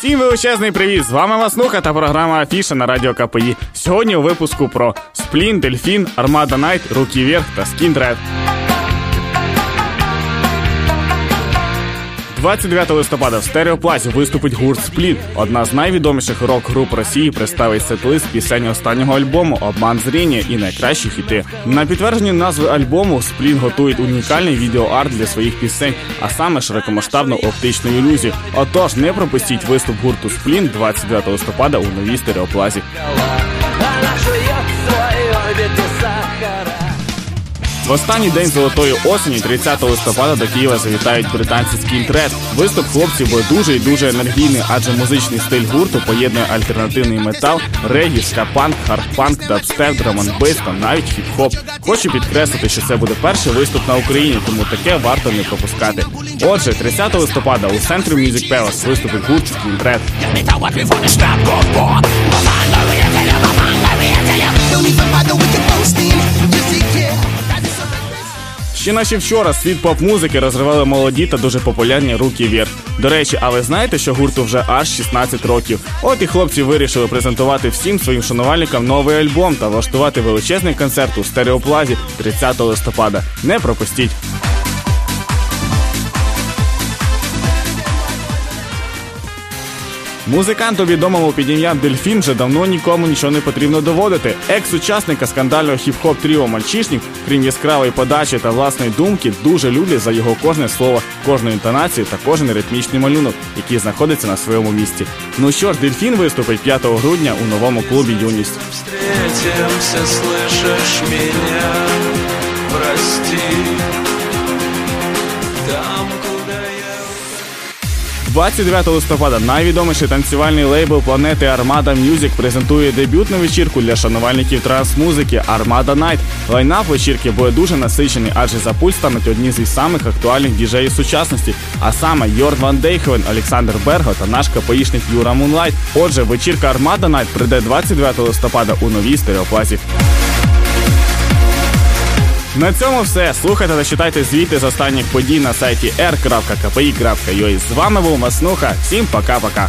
Всім величезний привіт! З вами Маснуха та програма Афіша на радіо КПІ. Сьогодні у випуску про Сплін, Дельфін, Armada Night, Руки Вверх та Skin Skindred. 29 листопада в стереоплазі виступить гурт Сплін. Одна з найвідоміших рок-груп Росії представить сет-лист пісень останнього альбому Обман зрения і найкращі хіти. На підтвердження назви альбому Сплін готують унікальний відеоарт для своїх пісень, а саме широкомасштабну оптичну ілюзію. Отож, не пропустіть виступ гурту Сплін 29 листопада у новій стереоплазі. Она жует свой Орбит без сахара В останній день золотої осені, 30 листопада, до Києва завітають британці Skindred. Виступ хлопців буде дуже і дуже енергійний, адже музичний стиль гурту поєднує альтернативний метал, регі, скапанк, хардпанк, дабстеп, drum and bass та навіть хіп-хоп. Хочу підкреслити, що це буде перший виступ на Україні, тому таке варто не пропускати. Отже, 30 листопада у центрі Music Palace виступить гурт Скінтред. Don't even Ще наче вчора світ поп-музики розривали молоді та дуже популярні руки вверх. До речі, а ви знаєте, що гурту вже аж 16 років. От і хлопці вирішили презентувати всім своїм шанувальникам новий альбом та влаштувати величезний концерт у стереоплазі 30 листопада. Не пропустіть. Музиканту відомому під ім'ям Дельфін вже давно нікому нічого не потрібно доводити. Екс-учасника скандального хіп-хоп тріо Мальчишник, крім яскравої подачі та власної думки, дуже люблять за його кожне слово, кожну інтонацію та кожен ритмічний малюнок, який знаходиться на своєму місці. Ну що ж, Дельфін виступить 5 грудня у новому клубі Юність. встретимся, слышишь меня? Прости, 29 листопада найвідоміший танцювальний лейбл планети Armada Music презентує дебютну вечірку для шанувальників транс-музики Armada Night. Лайнап вечірки буде дуже насичений, адже за пульт стануть одні з самих актуальних діджеїв сучасності, а саме Jorn van Deynhoven, Alexandre Bergheau та наш КПІшник Юра Moonlight. Отже, вечірка Armada Night пройде 29 листопада у новій стереоплазі. На цьому все. Слухайте та читайте звіти з останніх подій на сайті r.kpi.ua. З вами був Маснуха. Всім пока-пока.